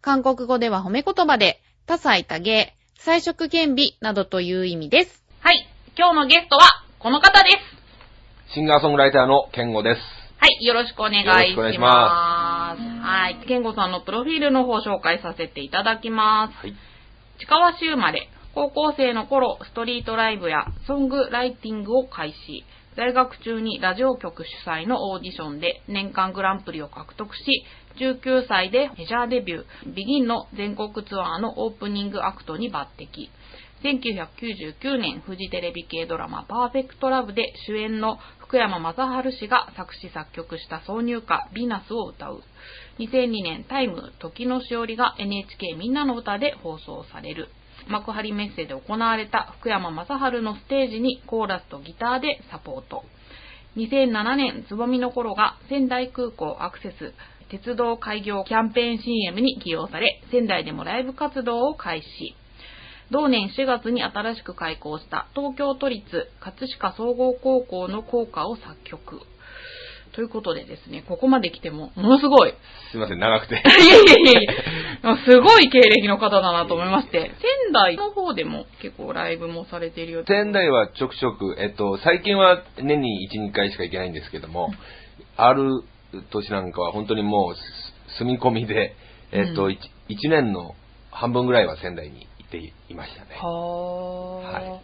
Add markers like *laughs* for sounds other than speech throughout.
韓国語では褒め言葉で、多彩多芸、彩色兼備などという意味です。はい。今日のゲストは、この方です。シンガーソングライターのケンゴです。はい、よろしくお願いしよろしくお願いします。はい、ケンゴさんのプロフィールの方を紹介させていただきます。はい。近川市生まれ、高校生の頃、ストリートライブやソングライティングを開始。在学中にラジオ局主催のオーディションで年間グランプリを獲得し、19歳でメジャーデビュー、ビギンの全国ツアーのオープニングアクトに抜擢。1999年フジテレビ系ドラマパーフェクトラブで主演の福山雅治氏が作詞作曲した挿入歌ヴィーナスを歌う。2002年タイム時のしおりが NHK みんなの歌で放送される。幕張メッセで行われた福山雅治のステージにコーラスとギターでサポート。2007年つぼみの頃が仙台空港アクセス鉄道開業キャンペーン CM に起用され、仙台でもライブ活動を開始。同年4月に新しく開校した東京都立葛飾総合高校の校歌を作曲。ということでですね、ここまで来ても、ものすごい。すいません、長くて。*laughs* いやいやいやいや、すごい経歴の方だなと思いまして、仙台の方でも結構ライブもされているようで。仙台はちょくちょく、えっと、最近は年に1、2回しか行けないんですけども、ある年なんかは本当にもうす住み込みで、えっと、うん 1, 年の半分ぐらいは仙台に行っていましたね。はあ、はい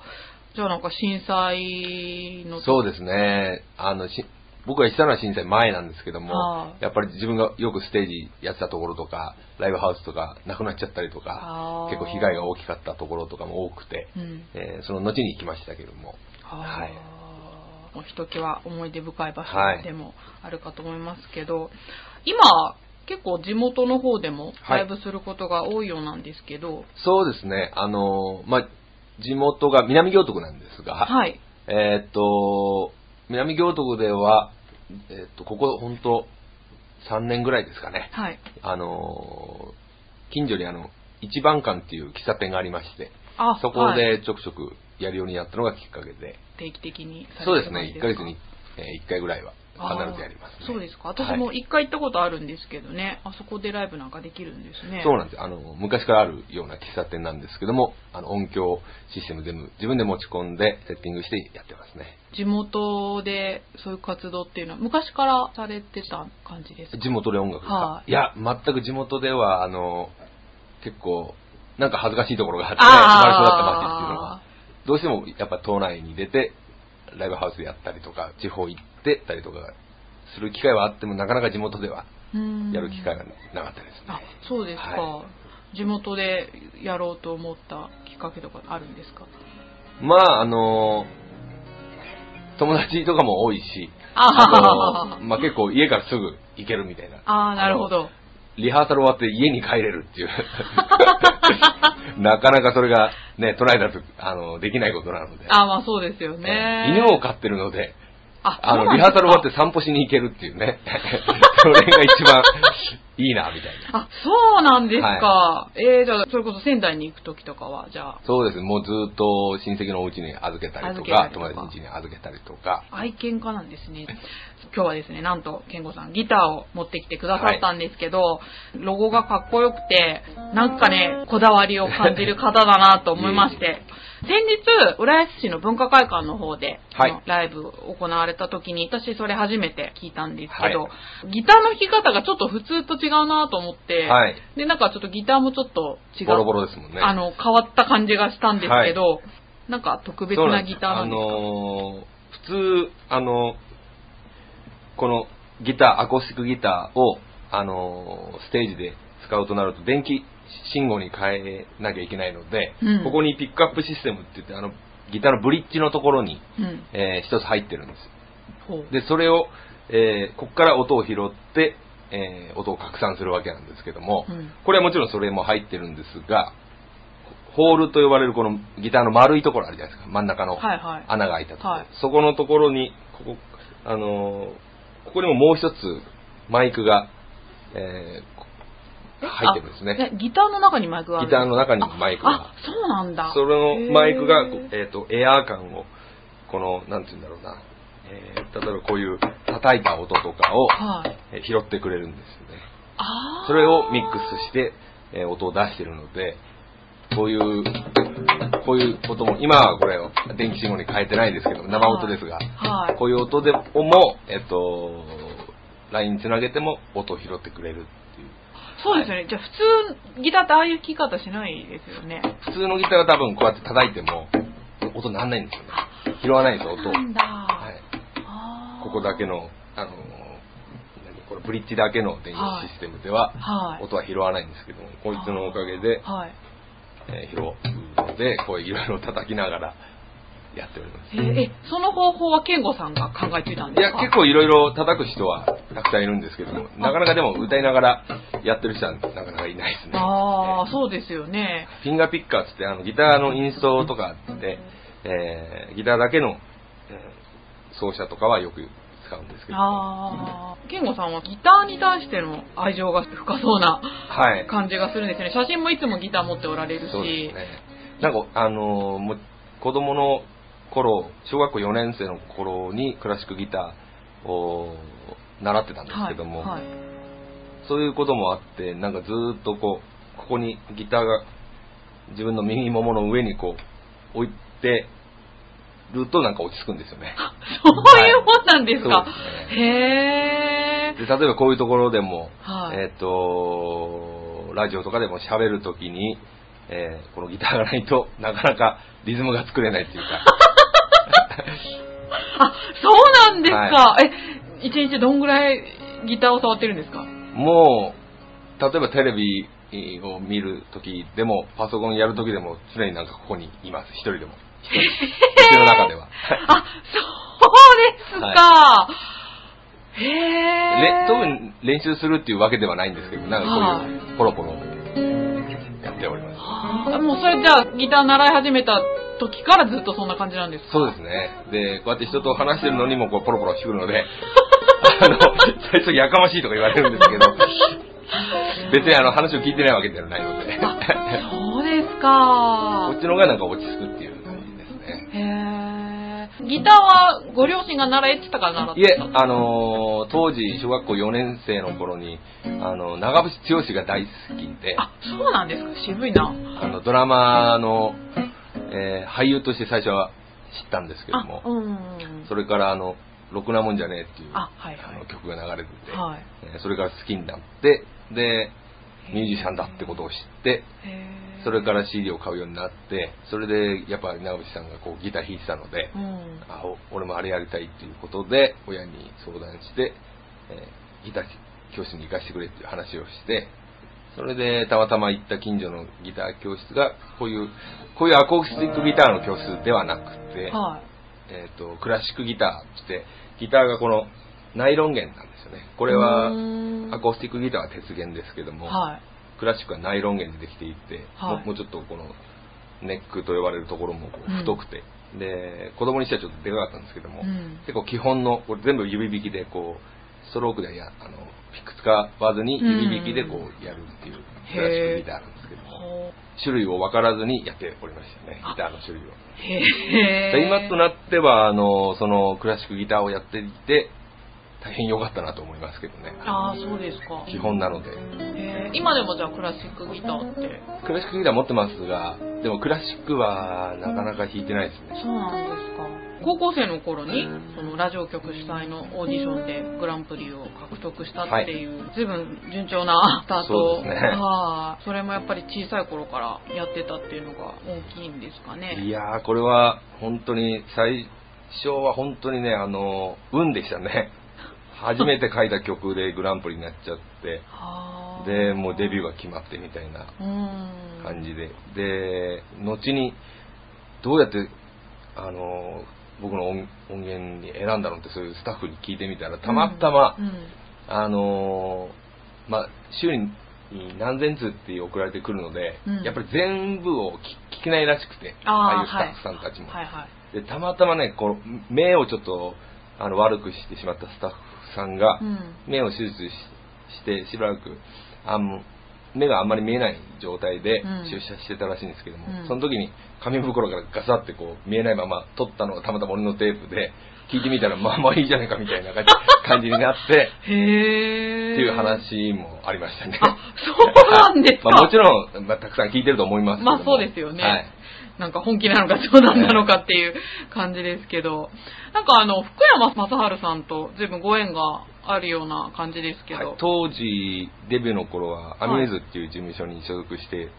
じゃあなんか震災のそうですね。あの、し僕が行ったのは震災前なんですけどもは、やっぱり自分がよくステージやってたところとか、ライブハウスとかなくなっちゃったりとか、結構被害が大きかったところとかも多くて、うん。えーその後に行きましたけども、ははい。あ、もうひときわ思い出深い場はい。所でもあるかと思いますけど、今、結構地元の方でもはい。ライブすることが多いようなんですけど、そうですね、あのーまあ、地元が南行徳なんですが、はい。えーっと、南行徳では、えーっと、ここ本当3年ぐらいですかね、はい。あのー近所にあの、一番館っていう喫茶店がありまして、あそこはい。でちょくちょくやるようになったのがきっかけで、定期的にさそうですね、れてる感じ1ヶ月に、え1回ぐらいは必ずやりますね。そうですか。私はいも一回行ったことあるんですけどね、あそこでライブなんかできるんですね。そうなんですあの、昔からあるような喫茶店なんですけども、あの、音響システム全部自分で持ち込んでセッティングしてやってますね。地元でそういう活動っていうのは昔からされてた感じですか？地元で音楽ですか、はいい、や、全く地元では、あの、結構、なんか恥ずかしいところがあって、生まれ育った街っていうのは、どうしてもやっぱ島内に出て、ライブハウスでやったりとか、地方行ってたりとかする機会はあっても、なかなか地元ではうんやる機会がなかったですね。あそうですか、は地元でやろうと思ったきっかけとかあるんですか？まあ、あの、友達とかも多いし、あまあ結構家からすぐ行けるみたいな。あーなるほどリハーサル終わって家に帰れるっていう。*laughs* なかなかそれがね、都内だと、あの、できないことなので。あーまあそうですよね犬を飼ってるので、ああの、リハーサル終わって散歩しに行けるっていうね。*laughs* それが一番いいな、みたいな。あそうなんですか、えー、じゃあそれこそ仙台に行く時とかはじゃあそうです。もうずっと親戚のお家に預けたりとか、とか友達の家に預けたりとか。愛犬家なんですね。今日はですね、なんと、健吾さん、ギターを持ってきてくださったんですけど、ロゴがかっこよくて、なんかね、こだわりを感じる方だなと思いまして、先日、浦安市の文化会館の方で、はいライブ行われた時に、私それ初めて聞いたんですけど、はギターの弾き方がちょっと普通と違うなと思って、はい。で、なんかちょっとギターもちょっと違う。ボロボロですもんね。あの、変わった感じがしたんですけど、なんか特別なギターなんですか？あのー普通、あの、このギター、アコースティックギターを、あのーステージで使うとなると、電気信号に変えなきゃいけないので、うんここにピックアップシステムって言って、あの、ギターのブリッジのところに、うん。えー一つ入ってるんです。で、それを、えーここから音を拾って、えー音を拡散するわけなんですけども、うんこれはもちろんそれも入ってるんですが、ホールと呼ばれるこのギターの丸いところあるじゃないですか。真ん中のはいはい。穴が開いたところ。はいそこのところに、ここ、あのーここにももう一つマイクが、えーこ入ってるんですね。えギターの中にマイクがあるギターの中にマイクがあ、あそうなんだ。それのマイクが、えっ、と、エアー感を、この、なんて言うんだろうな、えー例えばこういう叩いた音とかを、はい。えー拾ってくれるんですよね。あーそれをミックスして、えー音を出してるので、こういう、こういう音も、今はこれを電気信号に変えてないですけど、生音ですが、はい。こういう音でも、えっ、と、ラインにつなげても音を拾ってくれるっていう。そうですよね。じゃあ普通、ギターってああいう弾き方しないですよね。普通のギターが多分こうやって叩いても、音なんないんですよね。拾わないんですよ、音を。なんだ。はい。ここだけの、あの、何これブリッジだけの電子システムでは、はい。音は拾わないんですけども、こいつのおかげで、はい。えー拾うので、こういろいろ叩きながらやっております。えその方法は健吾さんが考えついたんいや、ですか？結構いろいろ叩く人はたくさんいるんですけども、なかなかでも歌いながらやってる人はなかなかいないですね。ああ、そうですよね。フィンガーピッカーっつって、あの、ギターのインストとかって、えーギターだけの、えー奏者とかはよく使うんですけども、ああ、健吾さんはギターに対しての愛情が深そうなはい。感じがするんですよね。写真もいつもギター持っておられるし。そうですね。なんか、あのーもう子供の頃、小学校4年生の頃にクラシックギターを習ってたんですけども、はいはいそういうこともあって、なんかずーっとこう、ここにギターが自分の右ももの上にこう置いてるとなんか落ち着くんですよね。そういうもんなんですか？そうですへえ。で、例えばこういうところでも、はいえっ、と、ラジオとかでも喋るときに、えーこのギターがないとなかなかリズムが作れないっていうか、*laughs* あ、そうなんですか。はえ、一日どんぐらいギターを触ってるんですか？もう、例えばテレビを見るときでも、パソコンやるときでも、常になんかここにいます。一人でも。*laughs* 一人。家の中では。あ、そうですか。へえ。れ特に練習するっていうわけではないんですけど、なんかこういう、ポロポロやっております。あもうそれじゃあギター習い始めた時からずっとそんな感じなんですか？そうですね。で、こうやって人と話してるのにもこうポロポロしてくるので、*laughs* あの、最初やかましいとか言われるんですけど、*laughs* 別にあの話を聞いてないわけではないので、あ、そうですかこっ。ちの方がなんか落ち着くっていう感じですね。へえ。ギターはご両親が習えってたから習っていえた、あのー当時、小学校4年生の頃に、あの、長渕剛が大好きで、あ、そうなんですか？渋いな。あの、ドラマの、えー俳優として最初は知ったんですけどもあ、、うん。それからあの、ろくなもんじゃねえっていうあ、はいあのはい。曲が流れてて、はい。えーそれから好きになって、で、ミュージシャンだってことを知って、それから CD を買うようになって、それでやっぱり長渕さんがこうギター弾いてたので、うん。あお俺もあれやりたいっていうことで、親に相談して、えーギター教室に行かせてくれっていう話をして、それでたまたま行った近所のギター教室が、こういう、こういうアコースティックギターの教室ではなくて、はい。えっ、と、クラシックギターって、ギターがこのナイロン弦なんですよね。これは、アコースティックギターは鉄弦ですけども、はい。クラシックはナイロン弦でできていて、はい。ももうちょっとこのネックと呼ばれるところもこううん。太くて、で、子供にしてはちょっとでかかったんですけども、うん。結構基本の、これ全部指弾きでこう、ストロークでや、あの、ピック使わずに指弾きでこうやるっていうクラシックギターなんですけども、ほ種類を分からずにやっておりましたね、ギターの種類を。今となっては、あの、そのクラシックギターをやっていて、大変良かったなと思いますけどね。ああ、そうですか。基本なので。へえ。今でもじゃあクラシックギターって？クラシックギター持ってますが、でもクラシックはなかなか弾いてないですね。そうなんですか。高校生の頃に、そのラジオ局主催のオーディションでグランプリを獲得したっていう、随分順調なスタートそうですねはいそれもやっぱり小さい頃からやってたっていうのが大きいんですかいね。やー、これは本当に、最初は本当にね、あの、運でしたね。初めて書いた曲でグランプリになっちゃって、はあ。で、もうデビューが決まってみたいなうん。感じで。で、後に、どうやって、あの、僕の音音源に選んだのってそういうスタッフに聞いてみたら、たまたま、うん。あのーまあ、週に何千通って送られてくるので、うん。やっぱり全部をけないらしくて、ああいうスタッフさんたちも。はいはい。で、たまたまね、こう、目をちょっと、あの、悪くしてしまったスタッフさんが、うん目を手術しして、しばらく、あの、目があんまり見えない状態でうん出社してたらしいんですけども、うんその時に紙袋からガサってこう見えないまま取ったのがたまたま俺のテープで、聞いてみたら *laughs* まあまあいいじゃないかみたいな感じ *laughs* になって、へえ。っていう話もありましたね。あ、そうなんですか。*laughs* まあもちろん、まあ、たくさん聞いてると思いますけどもまあそうですよねはい。なんか本気なのか冗談なのかっていう感じですけど、なんかあの、福山雅治さんと随分ご縁があるような感じですけど、はい当時、デビューの頃は、はい。アミューズっていう事務所に所属して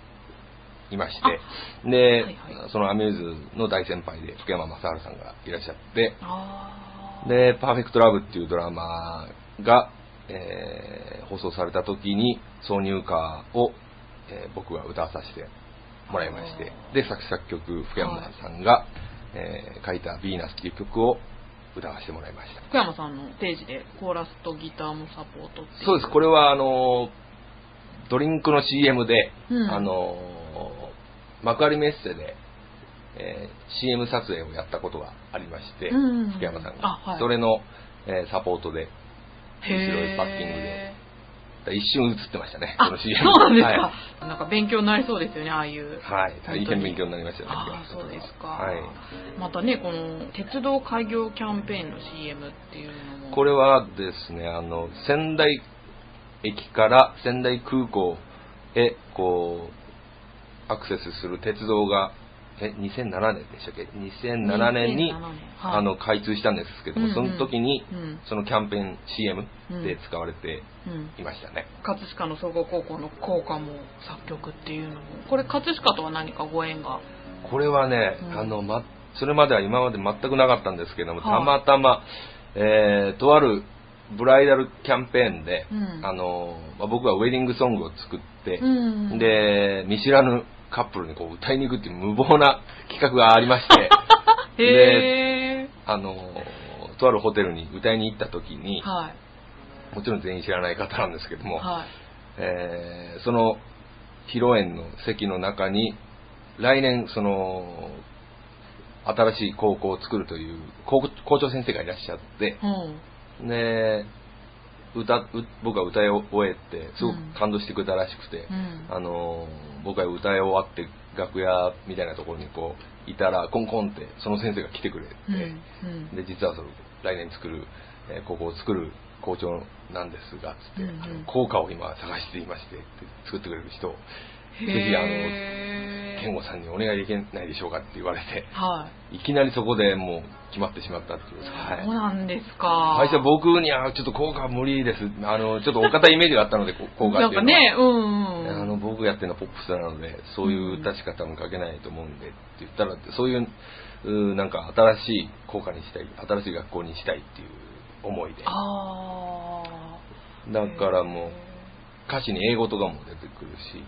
いまして、で、はいはい。そのアミューズの大先輩で福山雅治さんがいらっしゃって、で、パーフェクトラブっていうドラマが、えー放送された時に挿入歌を、えー僕が歌わさせてもらいまして、で、作詞作曲福山さんが、えー書いたヴィーナスっていう曲を歌わせてもらいました。福山さんのステージでコーラスとギターもサポート。そうです、これはあのドリンクの CM で、うん。あの幕張メッセで、えー CM 撮影をやったことがありまして、うん。福山さんが、あはい。それの、えーサポートで後ろでバッティングで一瞬映ってましたね、あ、この CM そうなんですか、はい、なんか勉強になりそうですよね、ああいう。はい大変勉強になりましたよね。ああ、そうですか。はいまたね、この鉄道開業キャンペーンの CM っていうのも。これはですね、あの、仙台駅から仙台空港へ、こう、アクセスする鉄道が、え、2007年でしたっけ ?2007 年に、2007年はいあの、開通したんですけども、その時に、うんそのキャンペーン CM で使われてうん。いましたね。葛飾の総合高校の校歌も作曲っていうのも。これ葛飾とは何かご縁が？これはね、うんあの、ま、それまでは今まで全くなかったんですけども、はいたまたま、えー、とあるブライダルキャンペーンで、うんあの、まあ僕はウェディングソングを作って、うんで、見知らぬカップルにこう歌いに行くっていう無謀な *laughs* 企画がありまして、*laughs* へあの、とあるホテルに歌いに行った時にー。、はい。もちろん全員知らない方なんですけども、はい。えーその披露宴の席の中に、来年、その、新しい高校を作るという校校長先生がいらっしゃって、うん。で、歌、う僕が歌い終えて、すごうんく感動してくれたらしくて、うん。あの、僕が歌い終わって楽屋みたいなところにこう、いたら、コンコンってその先生が来てくれて、うん。うん。で、実はその、来年作る、えー高校を作る校長なんですが、つって、うんうん。あの校歌を今探していまして、って作ってくれる人を、ぜひあの、健吾さんにお願いできないでしょうかって言われて、はい。いきなりそこでもう決まってしまったっていう。はいそうなんですか。最初僕にはちょっと効果は無理です。あの、ちょっとお堅いイメージがあったので、こ効果っていうのは。ね、うんうん。あの、僕がやってるのはポップスなので、そういう歌しか多分書けないと思うんで、って言ったら、そういう、うーなんか新しい効果にしたい、新しい学校にしたいっていう思いで。ああ。だからもう、歌詞に英語とかも出てくるし、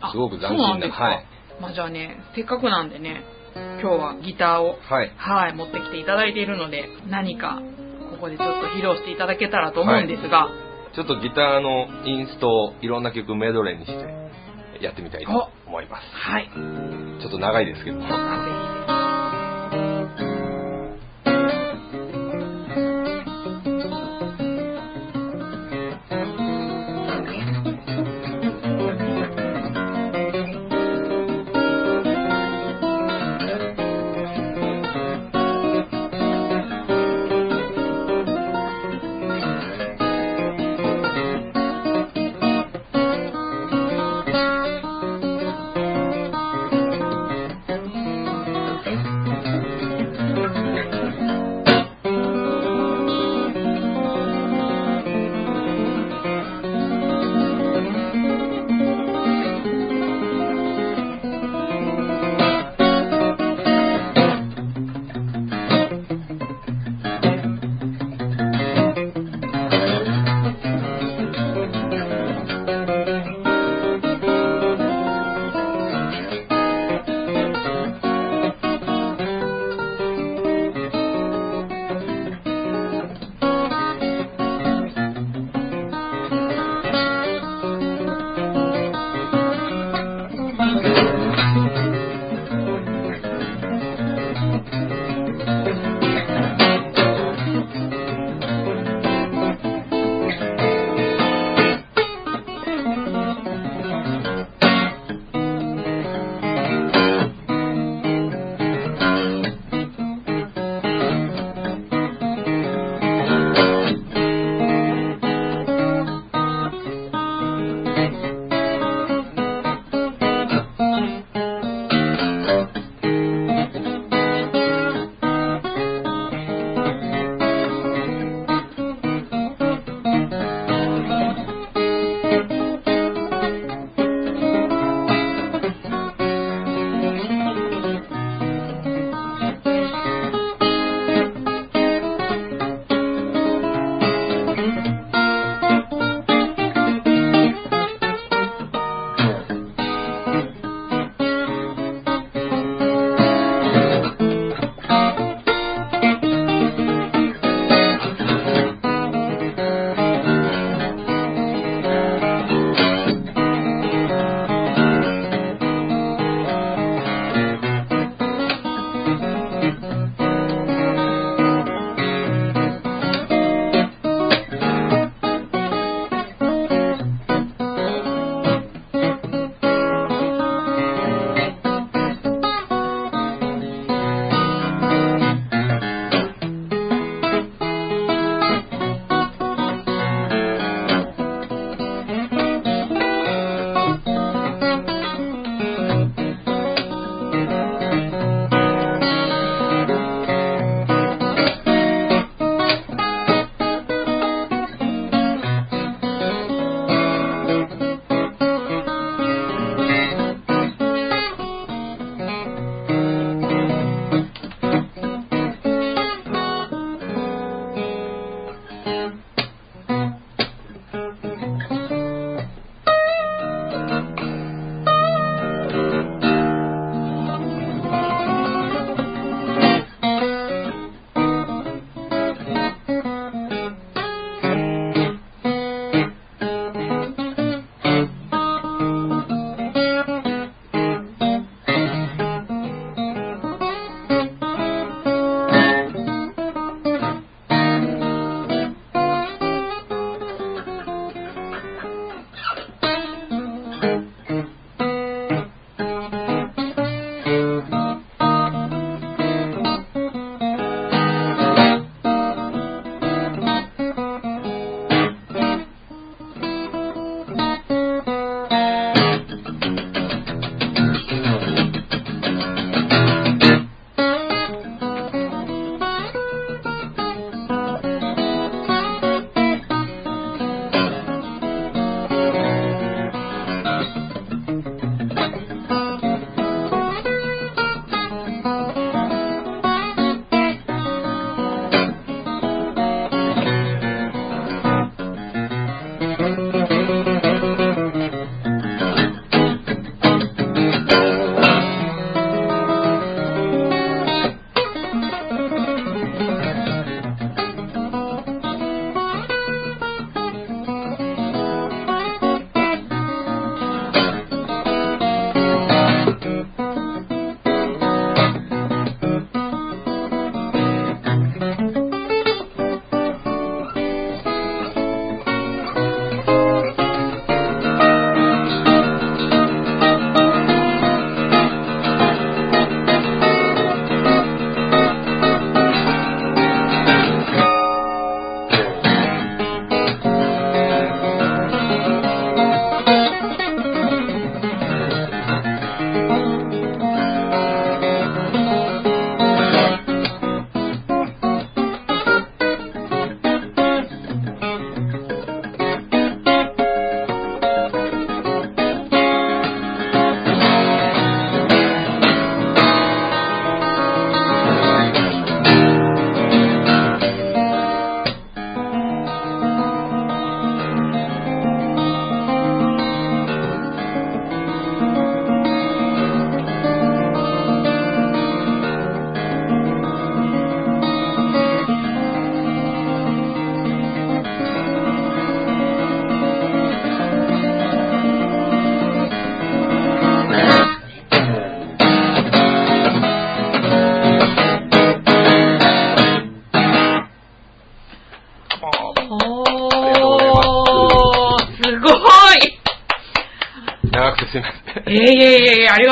あすごく斬新な。んですか。はい。まあじゃあね、せっかくなんでね、今日はギターを、はい。はい、持ってきていただいているので、何か、ここでちょっと披露していただけたらと思うんですが、ちょっとギターのインストをいろんな曲メドレーにしてやってみたいと思います。はい。ちょっと長いですけども。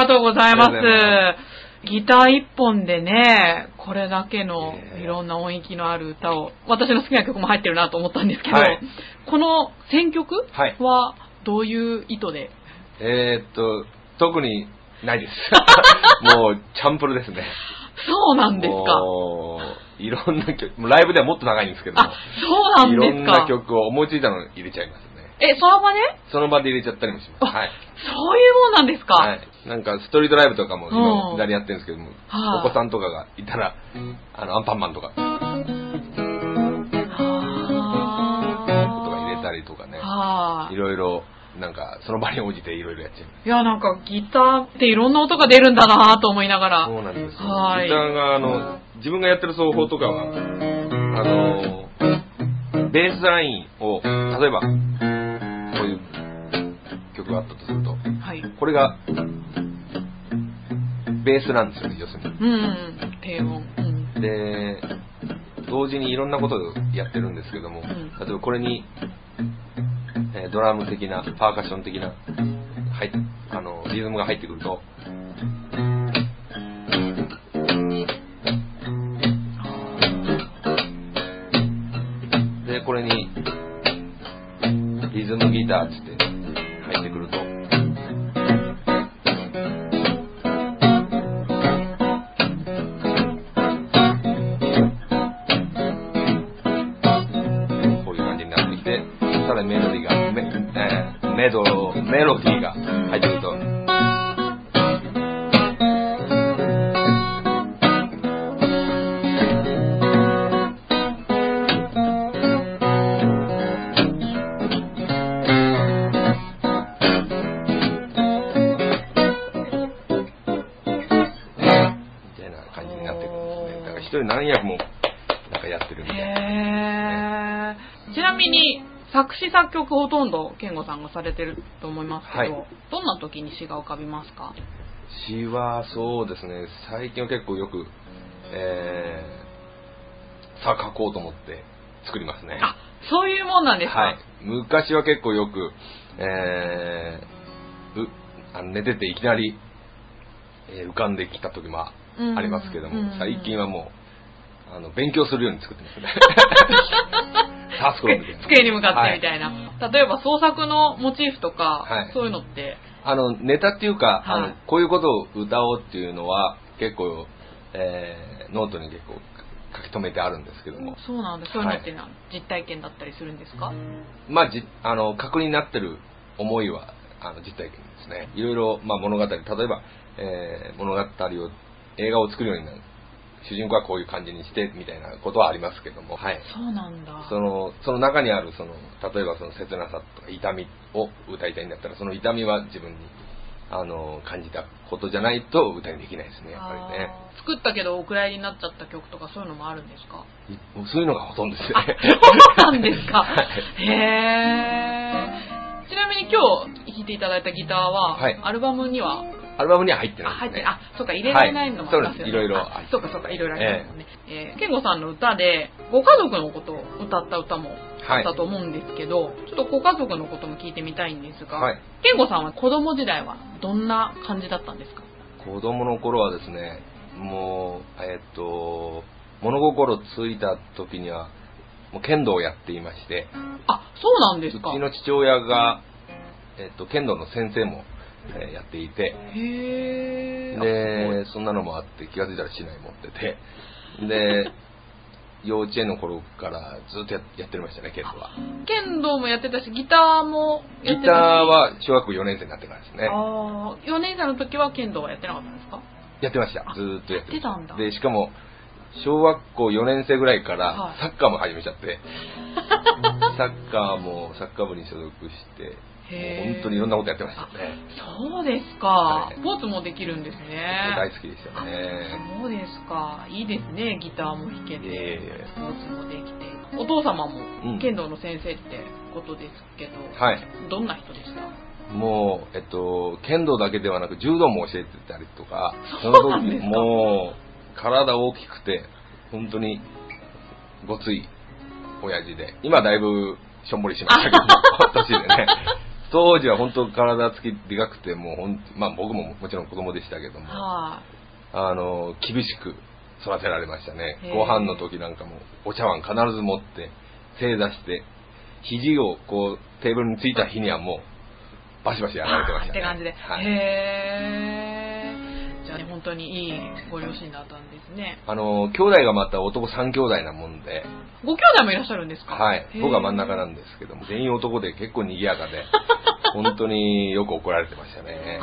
がとうございまありがとうございす。ギター一本でね、これだけのええいろんな音域のある歌を、私の好きな曲も入ってるなと思ったんですけど、はいこの選曲はいはどういう意図で？えーっと、特にないです。*laughs* もう、チャンプルですね。そうなんですかいろんな曲、ライブではもっと長いんですけどもあ、そうなんですかいろんな曲を思いついたのを入れちゃいますね。え、その場で？その場で入れちゃったりもします。あはい。そういうもんなんですか、はい。なんか、ストリートライブとかもうん今、左やってるんですけども、はいお子さんとかがいたら、あの、アンパンマンとか、とか入れたりとかね、はいろいろ、なんか、その場に応じていろいろやっちゃいまいや、なんかギターっていろんな音が出るんだなと思いながら。す。そうなんですよ。はいギターが、あの、自分がやってる奏法とかは、あの、ベースラインを、例えば、があったとすると、はい。これが、ベースなんですよね、要するに。うん、低音。うん。で、同時にいろんなことをやってるんですけども、ん例えばこれに、えードラム的な、パーカッション的な、入っあの、リズムが入ってくると、曲ほとんど健吾さんがされてると思いますけど、はいどんな時に詩が浮かびますか？詩はそうですね、最近は結構よく、えー、さあ書こうと思って作りますね。あ、そういうもんなんですか？はい。昔は結構よく、えー、うあの寝てていきなり、えー浮かんできた時もあうんりますけども、うん最近はもう、あの、勉強するように作ってますね。*laughs* 机に向かってみいたいな。例えば創作のモチーフとか、はいそういうのって、あの、ネタっていうか、あのはい、こういうことを歌おうっていうのは、結構、えーノートに結構書き留めてあるんですけども、そうなんだ。そういうのっていうのは実体験だったりするんですか、まあ、じあの、確認になってる思いは、あの、実体験ですね。いろいろ、まあ、物語、例えば、えー物語を、映画を作るようになる。主人公はこういう感じにして、みたいなことはありますけども、はい。そうなんだ。その、その中にある、その、例えばその切なさとか痛みを歌いたいんだったら、その痛みは自分に、あの、感じたことじゃないと歌にできないですね、やっぱりね。作ったけどお蔵入りになっちゃった曲とかそういうのもあるんですか？そういうのがほとんどですね。そうなんですか？*laughs* はいへー。ちなみに今日弾いていただいたギターは、はいアルバムには、アルバムには入ってあ、ないですね。入ってあ、そうか、入れられないのもありますよね。はい。そうです。いろいろあそうか、そうか、いろいろありますもんね。えー、ケンゴさんの歌で、ご家族のことを歌った歌もあったと思うんですけど、ちょっとご家族のことも聞いてみたいんですが、はい。ケンゴさんは子供時代はどんな感じだったんですか？子供の頃はですね、もう、えっと、物心ついた時には、もう剣道をやっていまして、あ、そうなんでうちすかの父親が、えっと、剣道の先生も、えーやっていて。で、そんなのもあって気がついたら市内持ってて、で、*laughs* 幼稚園の頃からずっとややってましたね、剣道は。剣道もやってたし、ギターもギターやってたし。は小学校4年生になってからですね。ああ、4年生の時は剣道はやってなかったんですか？やってましたあ。ずーっとやってた。んだで、しかも、小学校4年生ぐらいかはいらサッカーも始めちゃって、*laughs* サッカーもサッカー部に所属して、本当にいろんなことやってましたね。そうですか、はいスポーツもできるんですね。大好きでしたね。そうですか。いいですね。ギターも弾けて、スポーツもできて。お父様もうん剣道の先生ってことですけど、はい。どんな人でした？もう、えっと、剣道だけではなく柔道も教えてたりとか、そうなんですかもう、体大きくて、本当にごつい親父で、今だいぶしょんぼりしましたけど、*laughs* 年でね。当時は本当体つきでかくて、もうほん、まあ僕ももちろん子供でしたけども、はあの、厳しく育てられましたねご飯の時なんかもお茶碗必ず持って、正座して、肘をこうテーブルについた日にはもうバシバシい。やられてましたね。って感じで。はいへー。ね、本当にいいご両親だったんですね。あの、兄弟がまた男3兄弟なもんで、ご兄弟もいらっしゃるんですか？はい。僕は真ん中ななんですけども、全員男で結構賑やかで、*laughs* 本当によく怒られてましたね。ね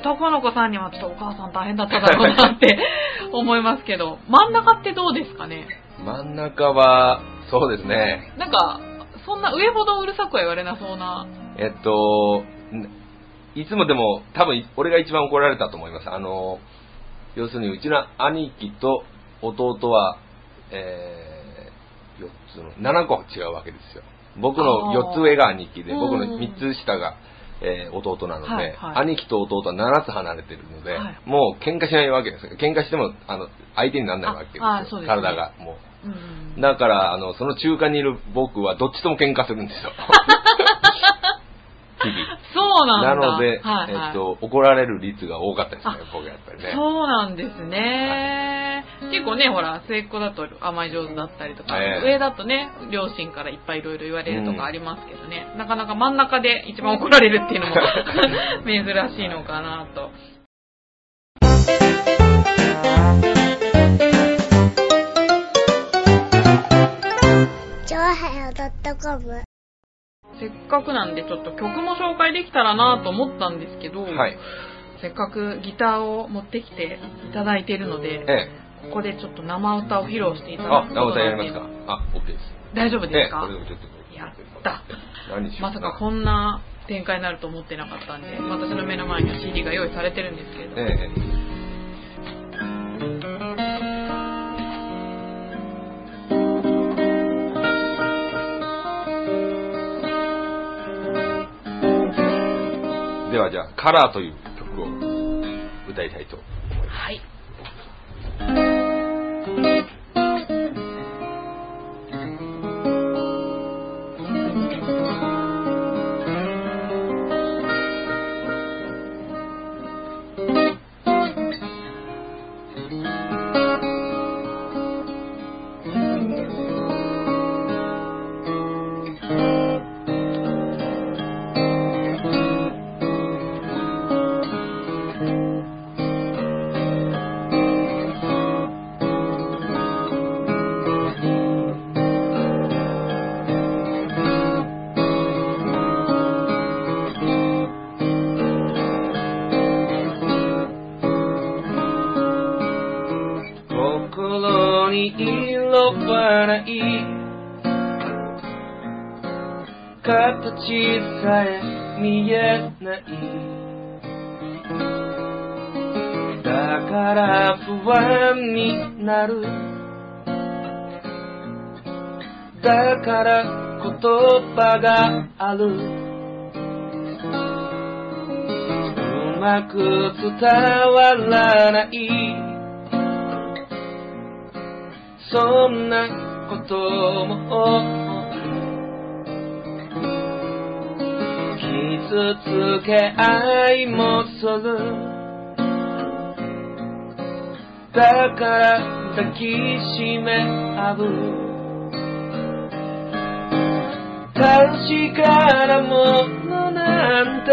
男の子さんにはちょっとお母さん大変だっただろうなって *laughs* 思いますけど、真ん中ってどうですかね？真ん中は、そうですね。なんか、そんな上ほどうるさくは言われなそうな。えっと、んいつもでも、多分、俺が一番怒られたと思います。あの、要するに、うちの兄貴と弟は、えー、4つの、7個違うわけですよ。僕のあー4つ上が兄貴で、うん僕の3つ下が、えー弟なので、はいはい兄貴と弟は7つ離れてるので、はいもう喧嘩しないわけですよ。喧嘩しても、あの、相手にならないわけですよ。ね体が、もう。うん。だから、あの、その中間にいる僕はどっちとも喧嘩するんですよ。*laughs* 日々。*laughs* そうなんだ。なので、はいはいえっと、怒られる率が多かったですねあ、僕やっぱりね。そうなんですね。結構ね、ほら、末っ子だと甘い上手だったりとか、ええ上だとね、両親からいっぱいいろいろ言われるとかありますけどね、なかなか真ん中で一番怒られるっていうのも *laughs* 珍しいのかなと。チョアヘヨドットコムせっかくなんでちょっと曲も紹介できたらなと思ったんですけど、はい。せっかくギターを持ってきていただいているので、ええ。ここでちょっと生歌を披露していただあ、くこ直となんですか？あ、OK です。大丈夫ですか、え。やった。まさかこんな展開になると思ってなかったんで、私の目の前には CD が用意されてるんですけれども、ではじゃあ、カラーという曲を歌いたいと思います。はい。る。うまく伝わらない。そんなことも。傷つけ愛もする。だから抱きしめ合う。確かなものなんて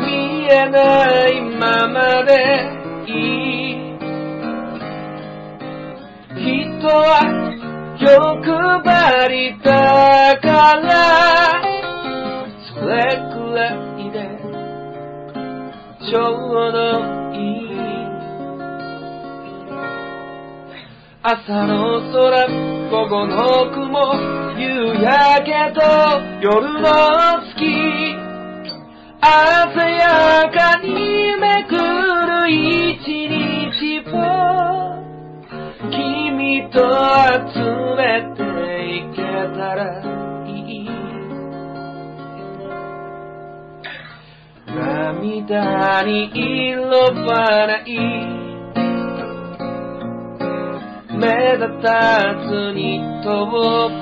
見えないままでいい。人は欲張りだからそれくらいでちょうど朝の空午後の雲夕焼けと夜の月。鮮やかにめくる一日を。君と集めていけたらいい。涙に色はない。目立たずに透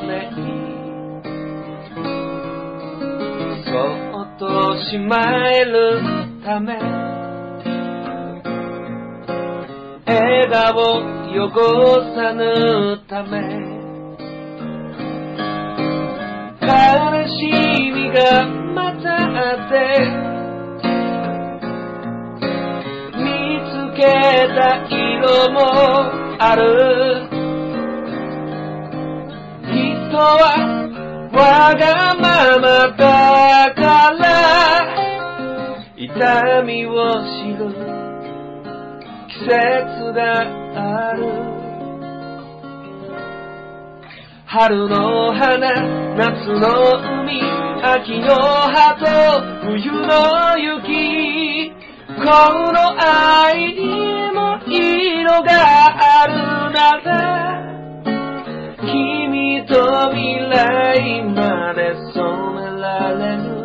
明そっとしまえるため。笑顔汚さぬため。悲しみがまたあって。見つけた色もある。人はわがままだから痛みを知る。季節がある。春の花夏の海秋の葉と冬の雪。この愛にも色があるなら君と未来まで染められる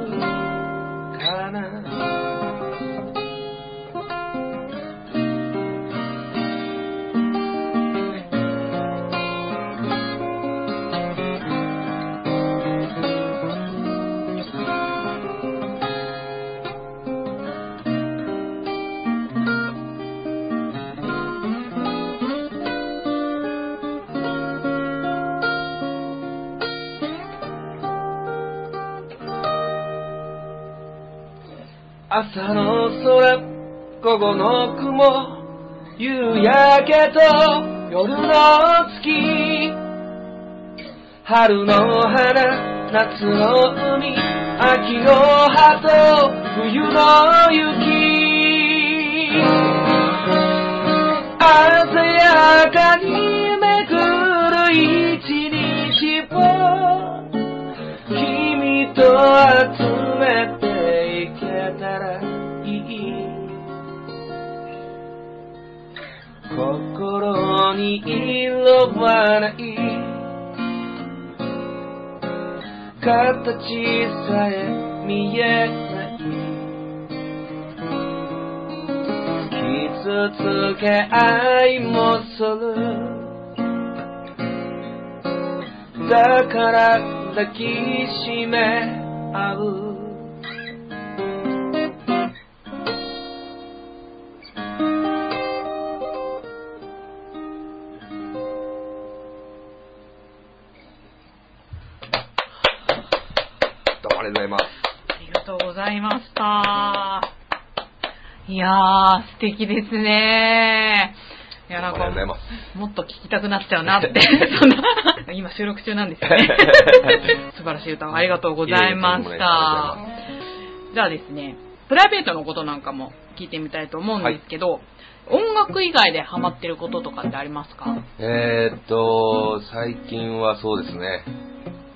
朝の空、午後の雲、夕焼けと夜の月。春の花、夏の海、秋の葉と冬の雪。鮮やかにめくる一日を君と集めてらいい。心に色はない。形さえ見えない。傷つけ愛もする。だから抱きしめ合う。やー、素敵ですねいや、なんかもっと聞きたくなっちゃうなって、*laughs* そんな、今収録中なんですよね。*laughs* 素晴らしい歌をありがとうございました。じゃあですね、プライベートのことなんかも聞いてみたいと思うんですけど、音楽以外でハマってることとかってありますか？えーっと、最近はそうですね。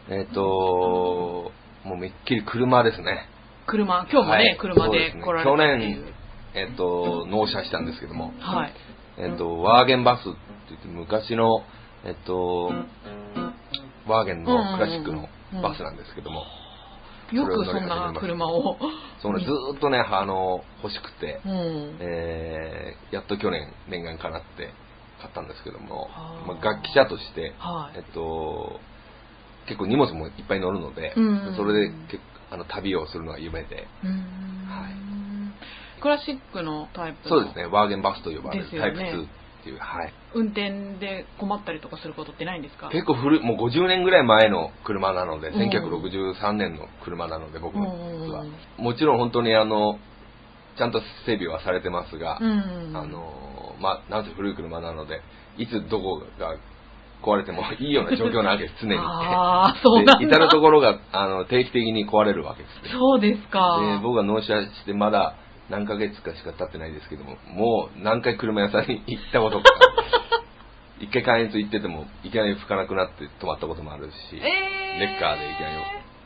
えーっと、もうめっきり車ですね。車、今日もね、はい車で来られたえーっと、納車したんですけども、はい。えーっと、ワーゲンバスって言って昔の、えーっと、ワーゲンのクラシックのバスなんですけども、よくそんな車を。そのずーっとね、あの、欲しくて、うん。えーやっと去年念願かなって買ったんですけども、はあ。まあ、楽器者として、はい。えっと、結構荷物もいっぱい乗るので、うんそれで結あの旅をするのが夢で、うーん。はいクラシックのタイプのそうですね、ワーゲンバスと呼ばれるねタイプ2っていう、はい。運転で困ったりとかすることってないんですか？結構古い、もう50年ぐらい前の車なので、うん1963年の車なので、僕のうんは。もちろん本当にあの、ちゃんと整備はされてますが、うんあの、まあ、なんせ古い車なので、いつどこが壊れてもいいような状況なわけです、常に。*laughs* ああそうなんだで至るところがあの定期的に壊れるわけですね。そうですかで僕が納車してまだ何ヶ月かしか経ってないですけども、もう何回車屋さんに行ったことか。*laughs* 一回開発行ってても、いきなり吹かなくなって止まったこともあるし、えーレッカーでいきなり、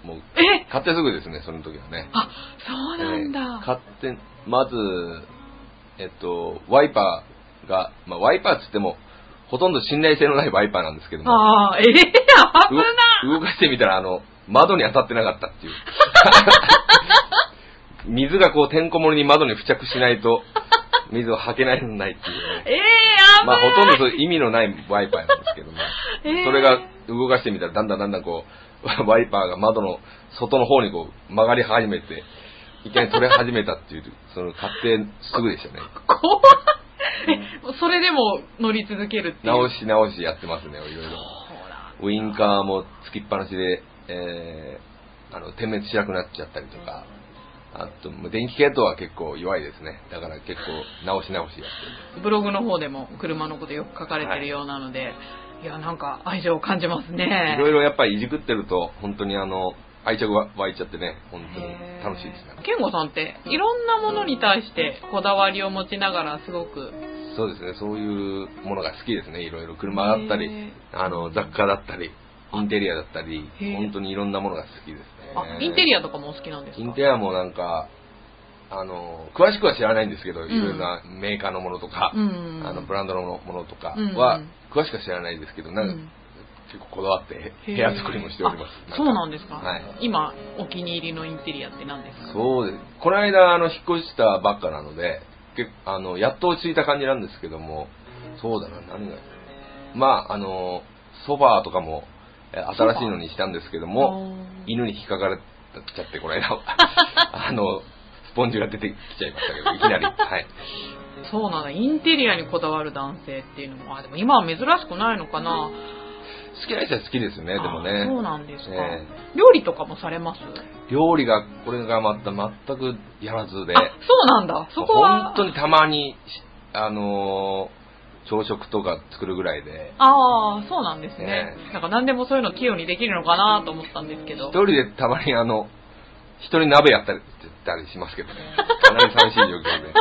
もう、え？買ってすぐですね、その時はね。あそうなんだ、えー買って、まず、えっと、ワイパーが、まあ、ワイパーっつっても、ほとんど信頼性のないワイパーなんですけども、ああええ危なう動かしてみたら、あの、窓に当たってなかったっていう。*laughs* 水がこう、てんこ盛りに窓に付着しないと、*laughs* 水を吐けないないっていうね。ええ危ないまあ、ほとんどそういう意味のないワイパーなんですけども、えーそれが動かしてみたらだんだんだんだんこう、*laughs* ワイパーが窓の外の方にこう曲がり始めて、いきなり取れ始めたっていう、その買ってすぐでしたね。怖っえそれでも乗り続けるっていう。直し直しやってますね、いろいろ。ウインカーもつきっぱなしで、えー、あの、点滅しなくなっちゃったりとか、あと、電気系統は結構弱いですね。だから結構直し直しやってブログの方でも車のことよく書かれてるようなので、い、や、なんか愛情を感じますね。る。いろいろやっぱりいじくってると、本当にあの、愛着が湧いちゃってね、本当に楽しいですね。健吾さんっていろんなものに対してこだわりを持ちながらすごくそうですね、そういうものが好きですね。いろいろ車だったりあの、雑貨だったり、インテリアだったり本当にいろんなものが好きですね。あインテリアとかもお好きなんですか？インテリアもなんか、あの、詳しくは知らないんですけど、ん。いろいろなメーカーのものとか、うんあの、ブランドのものとかうんは、詳しくは知らないですけど、なんか、うん。結構こだわってへ部ー屋作りもしております。あそうなんですか、はい。今お気に入りのインテリアって何ですか？そうです。この間、あの、引っ越したばっかなので、結構、あの、やっと落ち着いた感じなんですけども、そうだな、何が。まあ、あの、ソファーとかも、え新しいのにしたんですけども、犬に引っかかれちゃって、この間、*laughs* あの、スポンジが出てきちゃいましたけど、いきなり。*laughs* はい。そうなんだインテリアにこだわる男性っていうのもあでも今は珍しくないのかな。好きな人は好きですね、でもね。あそうなんですか、え。料理とかもされます？料理が、これがまた全くやらずで、あそうなんだ。そこは本当にたまに、しあのー朝食とか作るぐらいで、ああそうなんですね、ねなんか何でもそういうの器用にできるのかなと思ったんですけど一人でたまにあの、一人鍋やったりたりしますけどね。*laughs* かなり寂しい状況で。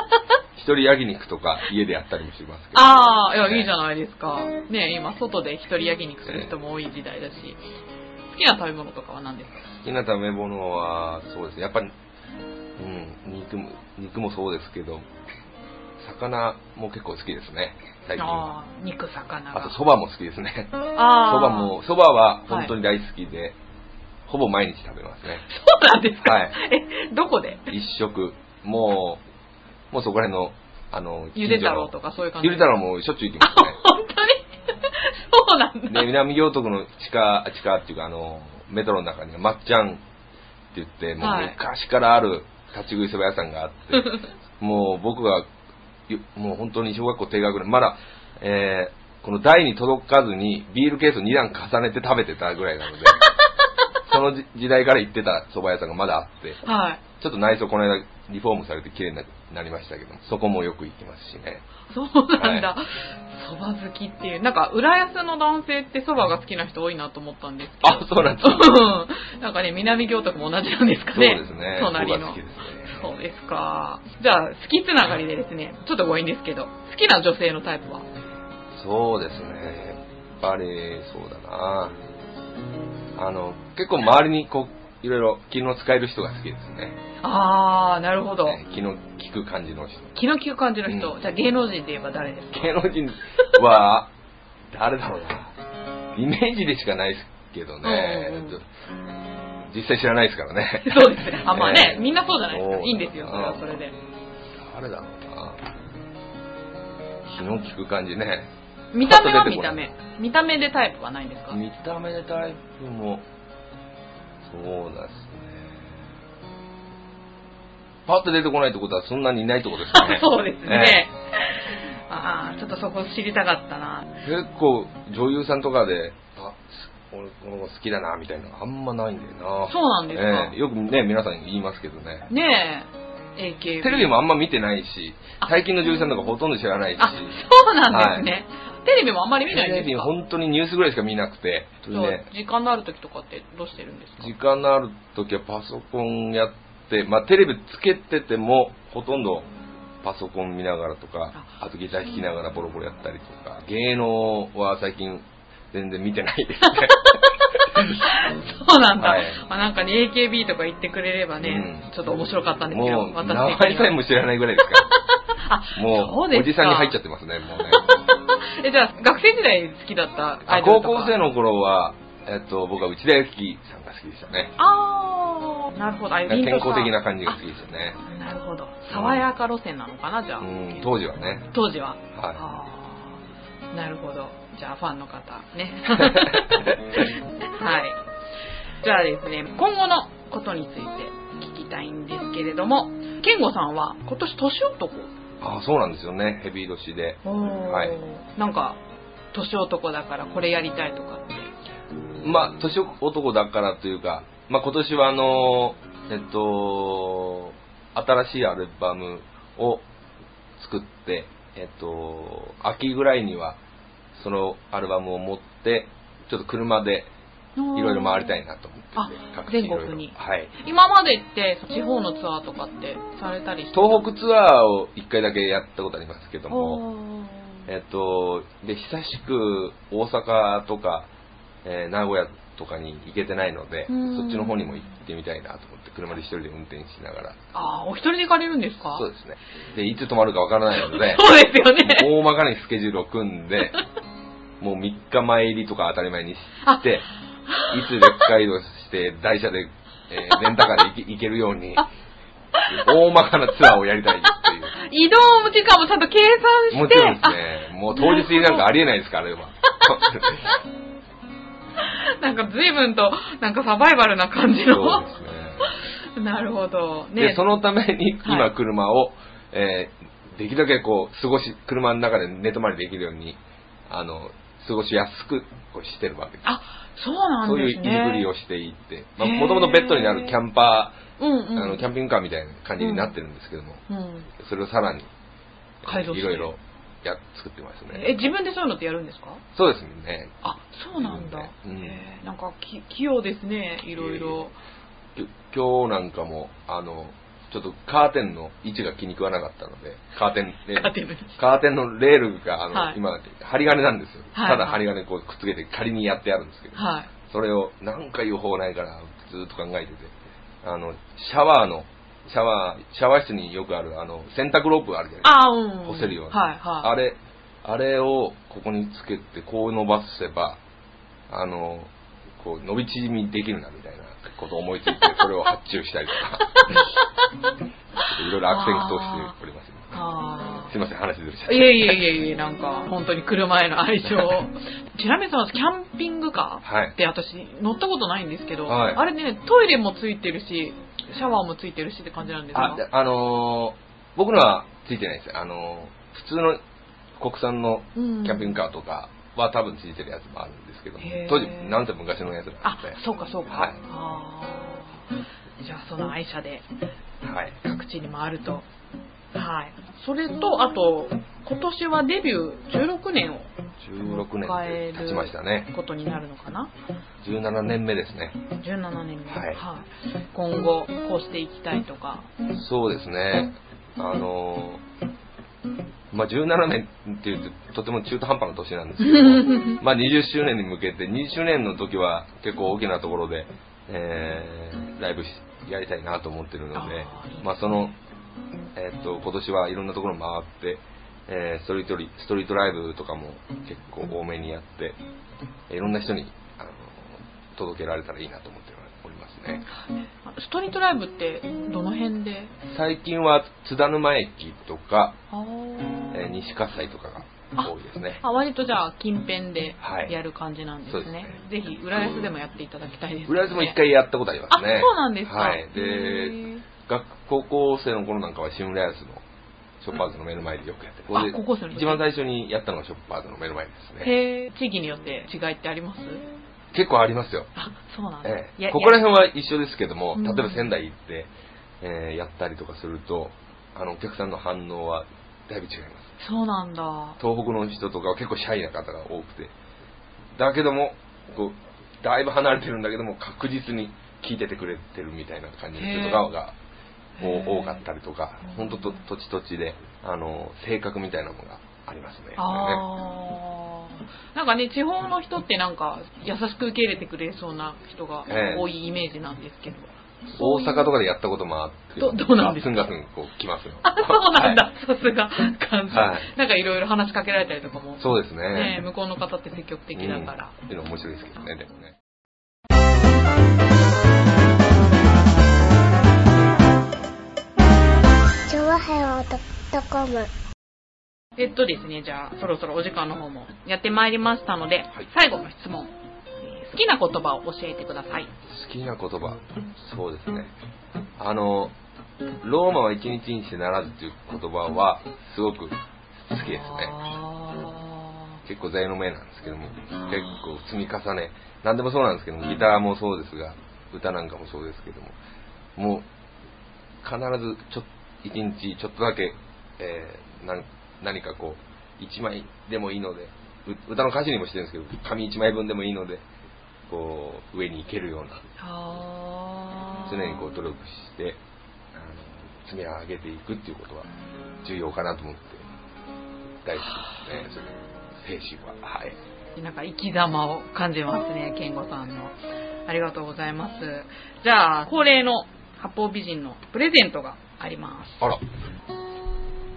一人焼肉とか家でやったりもしますけど。ああ、いや、ねいいじゃないですか。ね今、外で一人焼肉する人も多い時代だし。好きな食べ物とかは何ですか？好きな食べ物は、そうですね。やっぱり、うん、肉も、肉もそうですけど、魚も結構好きですね。最近肉、魚が。あと、蕎麦も好きですね。*laughs* ああ。蕎麦も、蕎麦は本当に大好きで、ほぼ毎日食べますね。そうなんですか、はいえ、どこで？一食、もう、もうそこら辺の、あの、ゆで太郎とか。かそういう感じ？ゆで太郎もしょっちゅう行きあ、ますね。本当に？*laughs* そうなんだ。で、南行徳の地下、地下っていうか、あの、メトロの中には、まっちゃんって言って、もうはい昔からある立ち食いそば屋さんがあって、*laughs* もう僕が、ゆもう本当に小学校低学年、まだ、えー、この台に届かずにビールケースを2段重ねて食べてたぐらいなので、*laughs* その時時代から行ってた蕎麦屋さんがまだあって、はい。ちょっと内装この間リフォームされて綺麗になりましたけど、そこもよく行きますしね。そうなんだ。蕎麦好きっていう。なんか、浦安の男性って蕎麦が好きな人多いなと思ったんですけど。あ、そうなんですか。う *laughs* んなんかね、南行徳も同じなんですかそうね。ですね。隣の。好きですね。そうですか。じゃあ、好きつながりでですね、ちょっと強引ですけど、好きな女性のタイプは？そうですね。やっぱり、そうだな。あの、結構周りにこう、いろいろ気の使える人が好きですね。あー、なるほど。ね気の利く感じの人。気の利く感じの人。うんじゃあ、芸能人で言えば誰ですか？芸能人は、誰だろうな。イメージでしかないですけどね。うんうんうん実際知らないですからね。そうですね。あ、まあね、ええみんなそうじゃないですか。いいんですよ、それはそれで。誰だろうな。気の利く感じね。見た目は見た目。見た目でタイプはないんですか？見た目でタイプも、そうですね。パッと出てこないってことはそんなにいないってことですね。*laughs* そうですえね。ああ、ちょっとそこ知りたかったな。え結構女優さんとかで、あ、す俺この子好きだな、みたいなのあんまないんだよな。そうなんですか？ええよくね、皆さん言いますけどね。ねえ、AKB。テレビもあんま見てないし、最近の女優さんとかほとんど知らないし、あ、そうなんですね。テレビもあんまり見ないんテレビですか。本当にニュースぐらいしか見なくて、ね、時間のある時とかってどうしてるんですか？時間のある時はパソコンやって、まあテレビつけてても、ほとんどパソコン見ながらとか、ああとギター弾きながらボロボロやったりとか、芸能は最近全然見てないですね。*laughs* そうなんだ。はいまあ、なんかね、AKB とか言ってくれればね、うんちょっと面白かったんですけど、私名。前さえも知らないぐらいですから。*laughs* あ、もそうおじさんに入っちゃってますね、もうね。*laughs* え、じゃあ、学生時代好きだったアあイドルとか高校生の頃は、えっと、僕は内田有紀さんが好きでしたね。あー、なるほど。あ健康的な感じが好きでしたね。あなるほど。爽やか路線なのかな、じゃあ。うん、当時はね。当時は。はあーなるほど。じゃあファンの方ね。*laughs* はい。じゃあですね、今後のことについて聞きたいんですけれども、健吾さんは今年年男？あそうなんですよね。ヘビー年で。はいなんか、年男だからこれやりたいとかって？まあ、年男だからというか、まあ今年はあの、えっと、新しいアルバムを作って、えっと、秋ぐらいにはそのアルバムを持って、ちょっと車でいろいろ回りたいなと思って全国にはい。今までって地方のツアーとかってされたりして東北ツアーを一回だけやったことありますけども、えっと、で、久しく大阪とか、えー名古屋とかに行けてないので、うんそっちの方にも行ってみたいなと思って、車で一人で運転しながら。あーお一人で行かれるんですか？そうですね。で、いつ泊まるかわからないので、*laughs* そうですよね。大まかにスケジュールを組んで、*laughs* もう3日前入りとか当たり前にあして、いつレッカー移動して、台車で、えーレンタカーで行けるように、大まかなツアーをやりたいっていう。移動時間もちゃんと計算して。もちろんですね。もう当日になんかありえないですから、あれは。あ *laughs* なんか随分と、なんかサバイバルな感じそうの。ですね。なるほど。で、ね。そのためにはい今車を、えーできるだけこう、過ごし、車の中で寝泊まりできるように、あの、過ごしやすくこうしてるわけです。あ、そうなんそういうですね。入りをしていって、まあ、もともとベッドになるキャンパうんー、うん。あの、キャンピングカーみたいな感じになってるんですけども、うん。それをさらに、いろいろや、作ってますえ、ね。自分でそういうのってやるんですか？そうですね。あ、そうなんだ。うんなんかき器用ですね、いろいろ。き今日なんかも、あの、ちょっとカーテンの位置が気に食わなかったので、カーテン、レールカーテンのカーテンのレールが、あの、はい今、針金なんですよ。はいただ針金こうくっつけて仮にやってあるんですけど、はい。それを何か言う方ないからずっと考えてて、あの、シャワーの、シャワー、シャワー室によくある、あの、洗濯ロープあるじゃないですか。あ、うん。干せるような。はい、はい。あれ、あれをここにつけて、こう伸ばせば、あの、こう伸び縮みできるなみたいなことを思いついて、それを発注したりとか、いろいろ悪戦苦闘しております、すいません、話ずれちゃって。ーいえいえいえいえ、なんか、本当に車への愛情。ちなみにそのキャンピングカーはい。って私乗ったことないんですけど、はい。あれね、トイレもついてるし、シャワーもついてるしって感じなんですか？あ、であのー僕のはついてないです。よ。あのー普通の国産のキうん。ャンピングカーとかは多分ついてるやつもあるんですけど当時、なんて昔のやつなんあで、そうかそうか。はいあーじゃあその愛車ではい。各地に回ると。はい。それと、あと、今年はデビュー16年を16迎え年経ちましたねる。ことになるのかな？17年目ですね。17年目、はい今後こうしていきたいとかそうですね。あのーまあ、17年っていうととても中途半端な年なんですけども、*laughs* まあ、20周年に向けて、20周年の時は結構大きなところで、えーライブしやりたいなと思ってるのでまあ、その、えっと、今年はいろんなところ回って、えーストリートリ、ストリートライブとかも結構多めにやって、いろんな人に、あの届けられたらいいなと思っておりますね。ストリートライブってどの辺で？最近は津田沼駅とか、西葛西とかが多いですね。あ割とじゃあ近辺ではいやる感じなんですそうですねね。ぜひ浦安でもやっていただきたいです、ね。浦安も一回やったことありますね。あそうなんですかはい。へでー、学高校生の頃なんかは新浦安のショッパーズの目の前でよくやって、ここであ高校生の時？一番最初にやったのがショッパーズの目の前ですね。へえ地域によって違いってあります？結構ありますよ。あそうなんだ、ええやここら辺は一緒ですけども、うん例えば仙台行って、えーやったりとかすると、あの、お客さんの反応はだいぶ違います。そうなんだ東北の人とかは結構シャイな方が多くて、だけども、こう、だいぶ離れてるんだけども、確実に聞いててくれてるみたいな感じの人とかが多かったりとか、本当と土地土地で、あの、性格みたいなものがありますね。ああ、なんかね、地方の人ってなんか優しく受け入れてくれそうな人がええ多いイメージなんですけど。大阪とかでやったこともあって、どどうなんですか？ガツンガツンこう来ますよ。あ、そうなんだは。さすが、感じ。はいなんかいろいろ話しかけられたりとかも。そうですねね。向こうの方って積極的だから。うんっていうの面白いですけどね、でもね。チョワヘオドットコムえっとですね、じゃあ、そろそろお時間の方もやってまいりましたので、い最後の質問。えー好きな言葉を教えてください。好きな言葉。そうですね。あのローマは一日にしてならずという言葉はすごく好きですね。あ結構座右の銘なんですけども結構積み重ね。何でもそうなんですけどもギターもそうですが歌なんかもそうですけどももう必ずちょ一日ちょっとだけ、えーなん何かこう一枚でもいいのでう歌の歌詞にもしてるんですけど紙一枚分でもいいのでこう上に行けるような常にこう努力してあの積み上げていくっていうことは重要かなと思って大好きですねそれ精神ははいなんか生き様を感じますね、健吾さんの。ありがとうございます。じゃあ、恒例の八方美人のプレゼントがありまあらす。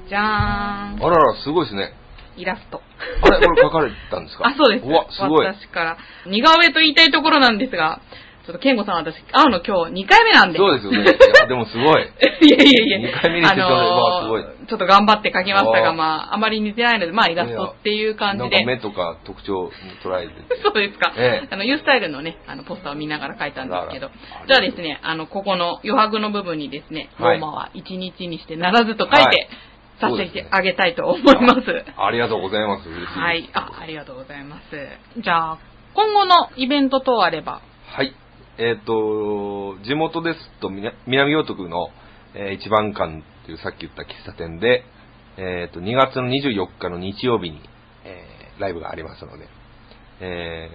じゃーん。あららすごいですねイラスト。あれこれ書かれたんですか？*laughs* あ、そうです。うわすごい私から。似顔絵と言いたいところなんですが、ちょっと健吾さん私、会うの今日2回目なんで。そうですよねいやでもすごい *laughs* いやいやいや。二回目にしてちょっとわあすごいちょっと頑張って描きましたが、まあ、あまり似てないので、まあ、イラストっていう感じで。目とか特徴に捉えててそうですか。ええあの、ユースタイルのね、あの、ポスターを見ながら書いたんですけど。じゃあですね、あの、ここの余白の部分にですね、ロはいーマは一日にしてならずと書いはいて、させてあげたいと思います。ありがとうございます嬉しいですはい。あ、ありがとうございます。じゃあ、今後のイベント等あれば。はい。えっ、と、地元ですと、南洋徳の、えー一番館というさっき言った喫茶店で、えっ、と、2月の24日の日曜日に、えーライブがありますので、え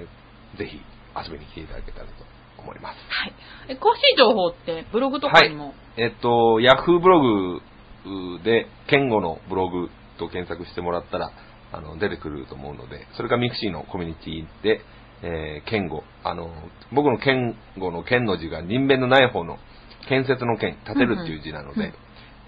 ーぜひ遊びに来ていただけたらと思います。はい。え詳しい情報って、ブログとかにも？えっ、と、ヤフーブログで、ケンゴのブログと検索してもらったら、あの、出てくると思うので、それかミクシーのコミュニティで、えー、ケンゴ、あの、僕のケンゴのケンの字が人弁のない方の建設の建、建てるっていう字なので、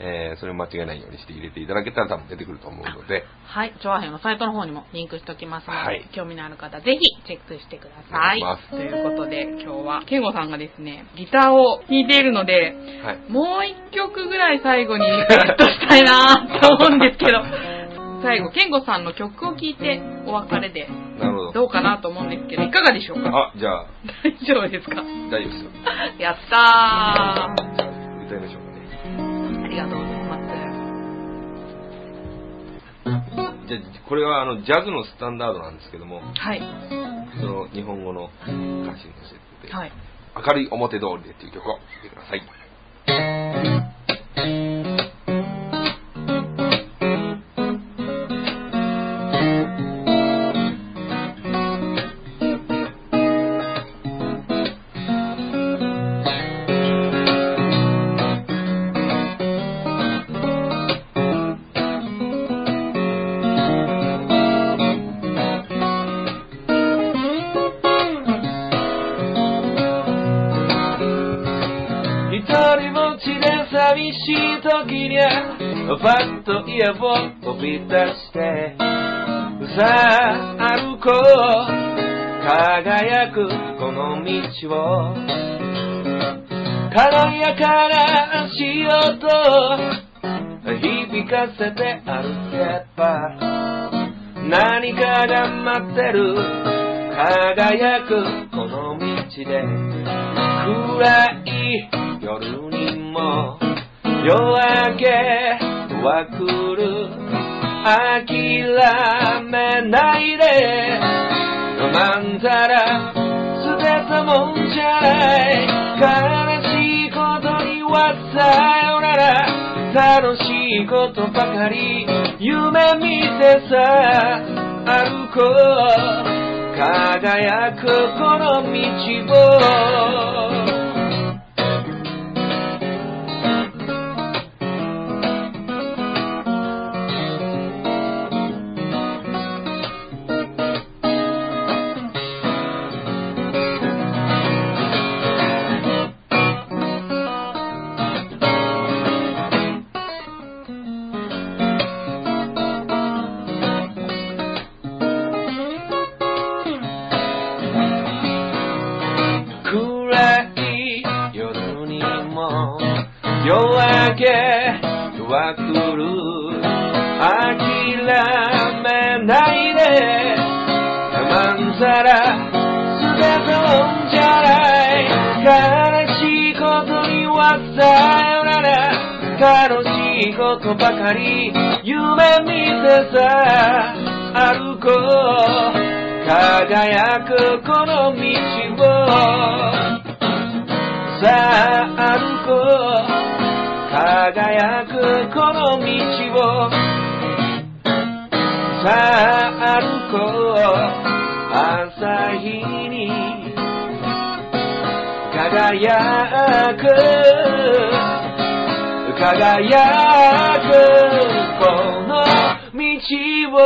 えーそれを間違えないようにして入れていただけたら多分出てくると思うので、はい。調和編のサイトの方にもリンクしておきますので、はい興味のある方、ぜひチェックしてください。いということで、今日は、ケンゴさんがですね、ギターを弾いているので、はい。もう一曲ぐらい最後にリクエストしたいなと思うんですけど、*laughs* 最後、ケンゴさんの曲を聴いてお別れで、なるほど。どうかなと思うんですけど、いかがでしょうか？あ、じゃあ、*laughs* 大丈夫ですか？大丈夫ですよ。*laughs* やった歌いましょうりがとうございます。じゃあ、これはあの、ジャズのスタンダードなんですけども、はい。その日本語の歌詞に乗せてて、はい。明るい表通りでっていう曲を聴いてください。寂しい時にゃパッと家を飛び出してさあ歩こう輝くこの道を軽やかな足音響かせて歩けば何かが待ってる輝くこの道で暗い夜にも夜明けは来る諦めないで。まんざら捨てたもんじゃない。悲しいことにはさよなら。楽しいことばかり。夢見てさ歩こう。輝くこの道を。さら全てをんじゃない悲しいことにはさよなら楽しいことばかり夢見てさ歩こう輝くこの道をさあ歩こう輝くこの道をさあ歩こう朝日に輝く輝くこの道を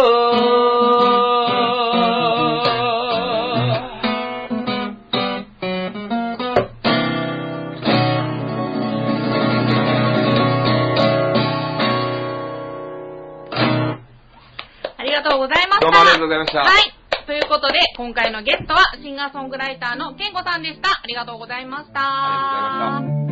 ありがとうございました。どうもありがとうございましたはい。ということで、今回のゲストはシンガーソングライターのケンゴさんでした。ありがとうございました。ありがとうございました